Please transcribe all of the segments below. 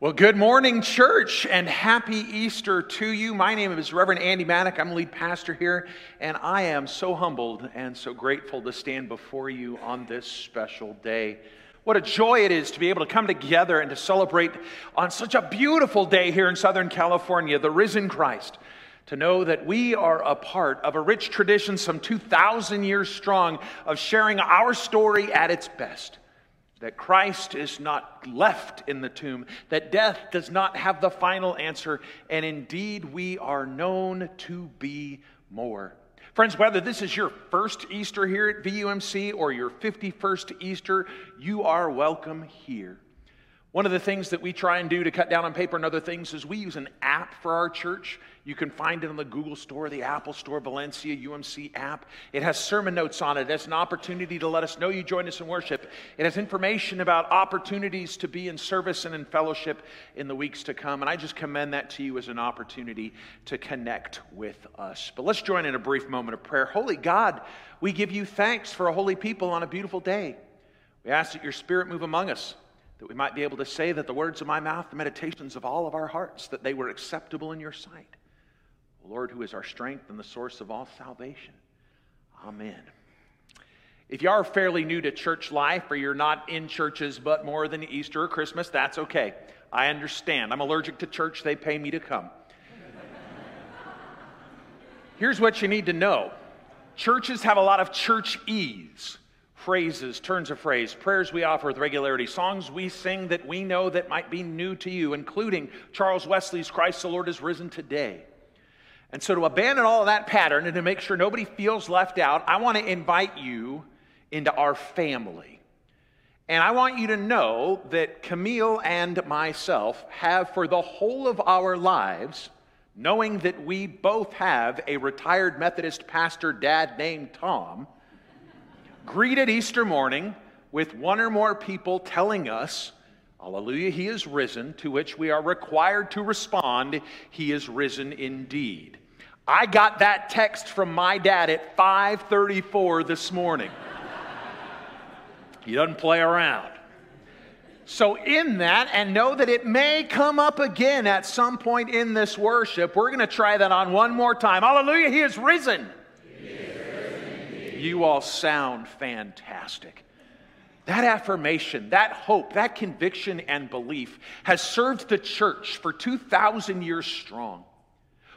Well, good morning, church, and happy Easter to you. My name is Reverend Andy Maddock. I'm the lead pastor here, and I am so humbled and so grateful to stand before you on this special day. What a joy it is to be able to come together and to celebrate on such a beautiful day here in Southern California, the risen Christ. To know that we are a part of a rich tradition, some 2,000 years strong, of sharing our story at its best that Christ is not left in the tomb, that death does not have the final answer, and indeed we are known to be more. Friends, whether this is your first Easter here at VUMC or your 51st Easter, you are welcome here. One of the things that we try and do to cut down on paper and other things is we use an app for our church. You can find it on the Google Store, the Apple Store, Valencia UMC app. It has sermon notes on it. It's an opportunity to let us know you join us in worship. It has information about opportunities to be in service and in fellowship in the weeks to come. And I just commend that to you as an opportunity to connect with us. But let's join in a brief moment of prayer. Holy God, we give you thanks for a holy people on a beautiful day. We ask that your spirit move among us that we might be able to say that the words of my mouth, the meditations of all of our hearts, that they were acceptable in your sight. Lord, who is our strength and the source of all salvation. Amen. If you are fairly new to church life or you're not in churches but more than Easter or Christmas, that's okay. I understand. I'm allergic to church, they pay me to come. Here's what you need to know churches have a lot of churchese phrases, turns of phrase, prayers we offer with regularity, songs we sing that we know that might be new to you, including Charles Wesley's Christ the Lord is risen today. And so, to abandon all of that pattern and to make sure nobody feels left out, I want to invite you into our family. And I want you to know that Camille and myself have, for the whole of our lives, knowing that we both have a retired Methodist pastor dad named Tom greeted Easter morning with one or more people telling us, Hallelujah, he is risen, to which we are required to respond, He is risen indeed. I got that text from my dad at 5:34 this morning. he doesn't play around. So, in that, and know that it may come up again at some point in this worship, we're going to try that on one more time. Hallelujah, He is risen. You all sound fantastic. That affirmation, that hope, that conviction and belief has served the church for 2,000 years strong.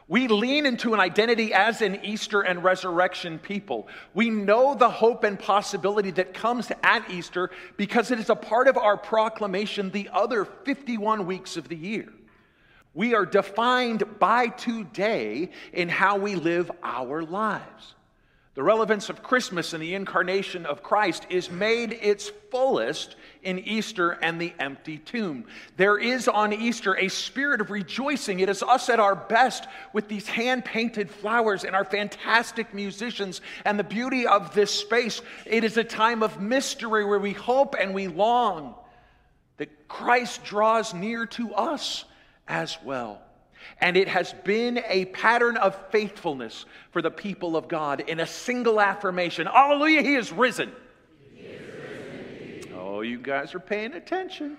We lean into an identity as an Easter and resurrection people. We know the hope and possibility that comes at Easter because it is a part of our proclamation the other 51 weeks of the year. We are defined by today in how we live our lives. The relevance of Christmas and the incarnation of Christ is made its fullest in Easter and the empty tomb. There is on Easter a spirit of rejoicing. It is us at our best with these hand painted flowers and our fantastic musicians and the beauty of this space. It is a time of mystery where we hope and we long that Christ draws near to us as well. And it has been a pattern of faithfulness for the people of God in a single affirmation Hallelujah, He is risen. He is risen oh, you guys are paying attention.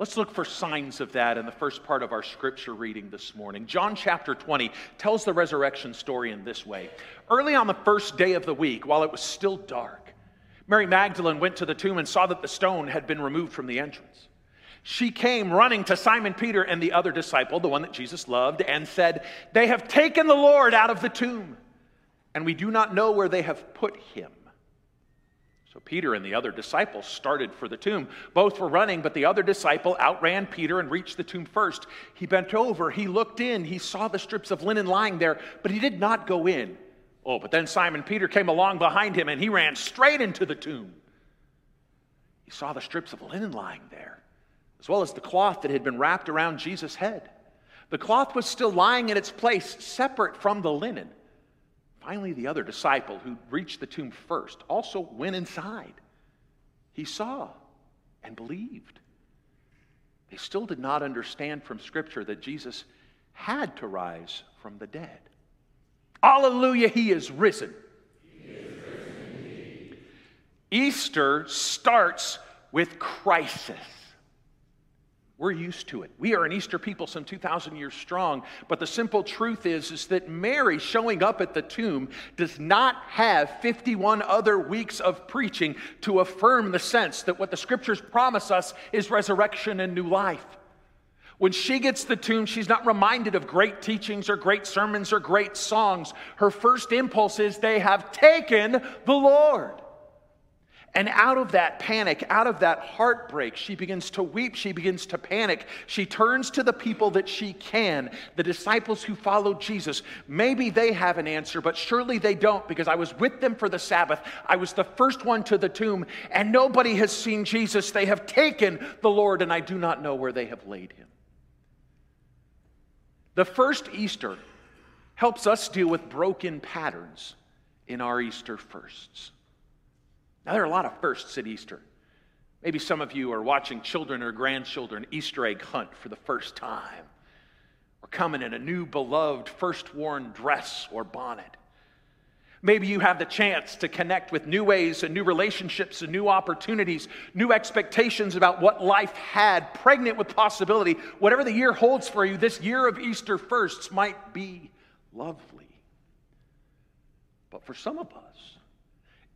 Let's look for signs of that in the first part of our scripture reading this morning. John chapter 20 tells the resurrection story in this way. Early on the first day of the week, while it was still dark, Mary Magdalene went to the tomb and saw that the stone had been removed from the entrance. She came running to Simon Peter and the other disciple, the one that Jesus loved, and said, They have taken the Lord out of the tomb, and we do not know where they have put him. So Peter and the other disciple started for the tomb. Both were running, but the other disciple outran Peter and reached the tomb first. He bent over, he looked in, he saw the strips of linen lying there, but he did not go in. Oh, but then Simon Peter came along behind him and he ran straight into the tomb. He saw the strips of linen lying there as well as the cloth that had been wrapped around Jesus' head. The cloth was still lying in its place, separate from the linen. Finally, the other disciple who reached the tomb first also went inside. He saw and believed. They still did not understand from Scripture that Jesus had to rise from the dead. Alleluia, he is risen. He is risen Easter starts with crisis. We're used to it. We are an Easter people some 2,000 years strong. But the simple truth is, is that Mary showing up at the tomb does not have 51 other weeks of preaching to affirm the sense that what the scriptures promise us is resurrection and new life. When she gets the tomb, she's not reminded of great teachings or great sermons or great songs. Her first impulse is, they have taken the Lord. And out of that panic, out of that heartbreak, she begins to weep. She begins to panic. She turns to the people that she can, the disciples who followed Jesus. Maybe they have an answer, but surely they don't because I was with them for the Sabbath. I was the first one to the tomb, and nobody has seen Jesus. They have taken the Lord, and I do not know where they have laid him. The first Easter helps us deal with broken patterns in our Easter firsts. Now, there are a lot of firsts at Easter. Maybe some of you are watching children or grandchildren Easter egg hunt for the first time, or coming in a new beloved first worn dress or bonnet. Maybe you have the chance to connect with new ways and new relationships and new opportunities, new expectations about what life had, pregnant with possibility. Whatever the year holds for you, this year of Easter firsts might be lovely. But for some of us,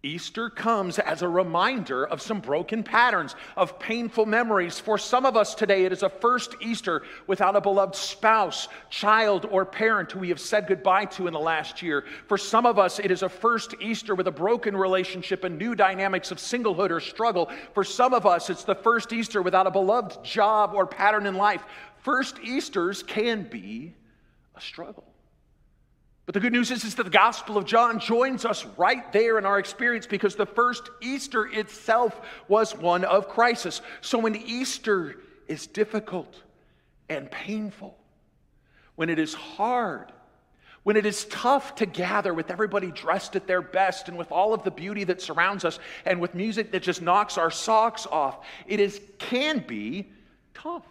Easter comes as a reminder of some broken patterns, of painful memories. For some of us today, it is a first Easter without a beloved spouse, child, or parent who we have said goodbye to in the last year. For some of us, it is a first Easter with a broken relationship and new dynamics of singlehood or struggle. For some of us, it's the first Easter without a beloved job or pattern in life. First Easters can be a struggle. But the good news is, is that the Gospel of John joins us right there in our experience because the first Easter itself was one of crisis. So when Easter is difficult and painful, when it is hard, when it is tough to gather with everybody dressed at their best and with all of the beauty that surrounds us and with music that just knocks our socks off, it is, can be tough.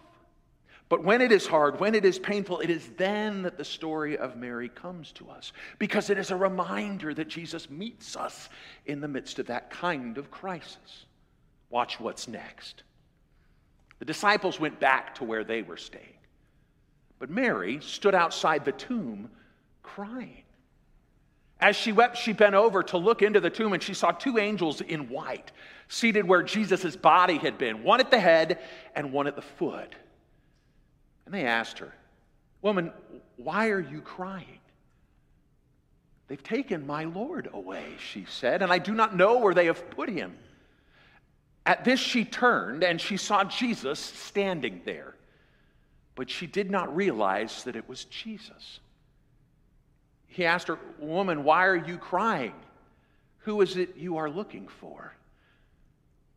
But when it is hard, when it is painful, it is then that the story of Mary comes to us because it is a reminder that Jesus meets us in the midst of that kind of crisis. Watch what's next. The disciples went back to where they were staying, but Mary stood outside the tomb crying. As she wept, she bent over to look into the tomb and she saw two angels in white seated where Jesus' body had been, one at the head and one at the foot. And they asked her, Woman, why are you crying? They've taken my Lord away, she said, and I do not know where they have put him. At this, she turned and she saw Jesus standing there, but she did not realize that it was Jesus. He asked her, Woman, why are you crying? Who is it you are looking for?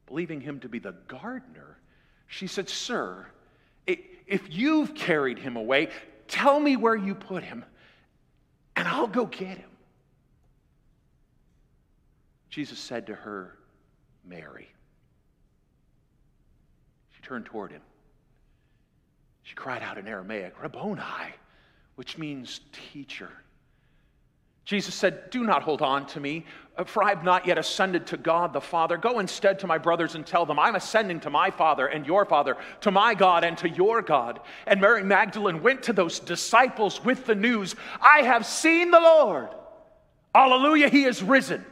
Believing him to be the gardener, she said, Sir, if you've carried him away, tell me where you put him, and I'll go get him. Jesus said to her, Mary. She turned toward him. She cried out in Aramaic, Rabboni, which means teacher. Jesus said, Do not hold on to me, uh, for I have not yet ascended to God the Father. Go instead to my brothers and tell them, I'm ascending to my Father and your Father, to my God and to your God. And Mary Magdalene went to those disciples with the news I have seen the Lord. Alleluia, he is risen.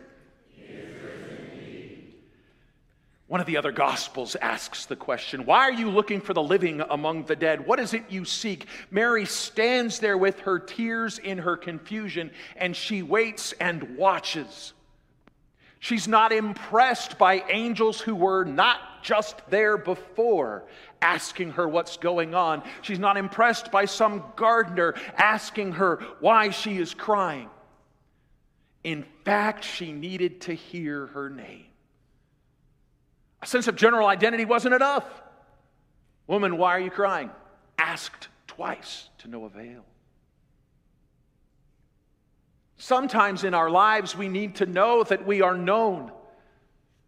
One of the other gospels asks the question, Why are you looking for the living among the dead? What is it you seek? Mary stands there with her tears in her confusion, and she waits and watches. She's not impressed by angels who were not just there before asking her what's going on. She's not impressed by some gardener asking her why she is crying. In fact, she needed to hear her name. A sense of general identity wasn't enough. Woman, why are you crying? Asked twice to no avail. Sometimes in our lives, we need to know that we are known,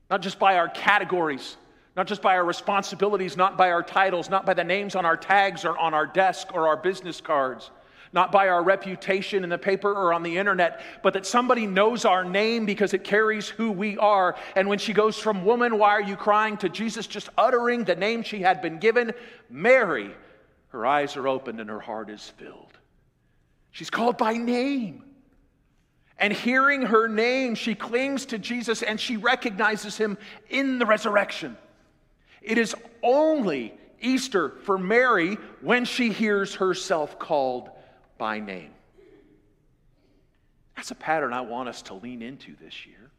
not just by our categories, not just by our responsibilities, not by our titles, not by the names on our tags or on our desk or our business cards, not by our reputation in the paper or on the internet, but that somebody knows our name because it carries who we are. And when she goes from woman, why are you crying, to Jesus just uttering the name she had been given, Mary, her eyes are opened and her heart is filled. She's called by name. And hearing her name, she clings to Jesus and she recognizes him in the resurrection. It is only Easter for Mary when she hears herself called by name. That's a pattern I want us to lean into this year.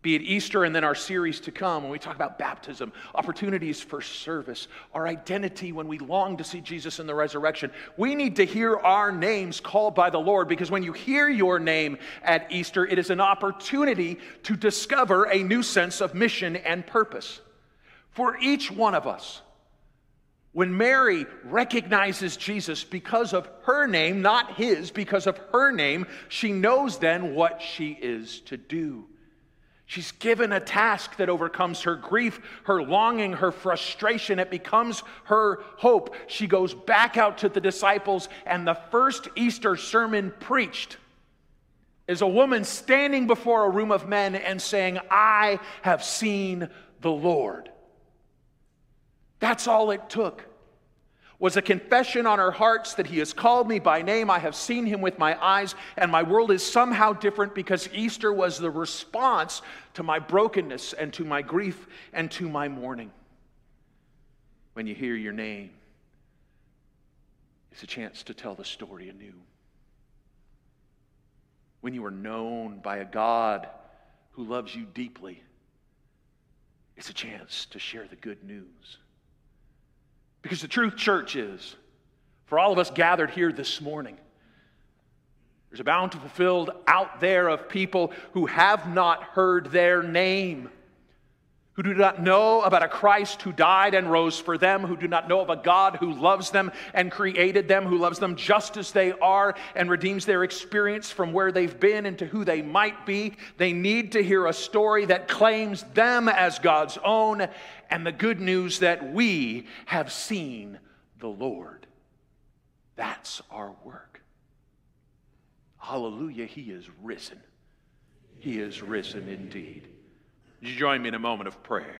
Be it Easter and then our series to come when we talk about baptism, opportunities for service, our identity when we long to see Jesus in the resurrection. We need to hear our names called by the Lord because when you hear your name at Easter, it is an opportunity to discover a new sense of mission and purpose. For each one of us, when Mary recognizes Jesus because of her name, not his, because of her name, she knows then what she is to do. She's given a task that overcomes her grief, her longing, her frustration. It becomes her hope. She goes back out to the disciples, and the first Easter sermon preached is a woman standing before a room of men and saying, I have seen the Lord. That's all it took. Was a confession on our hearts that he has called me by name. I have seen him with my eyes, and my world is somehow different because Easter was the response to my brokenness and to my grief and to my mourning. When you hear your name, it's a chance to tell the story anew. When you are known by a God who loves you deeply, it's a chance to share the good news. Because the truth, church, is for all of us gathered here this morning, there's a bountiful field out there of people who have not heard their name who do not know about a Christ who died and rose for them, who do not know of a God who loves them and created them, who loves them just as they are and redeems their experience from where they've been into who they might be. They need to hear a story that claims them as God's own and the good news that we have seen the Lord. That's our work. Hallelujah, He is risen. He is risen indeed. Would you join me in a moment of prayer?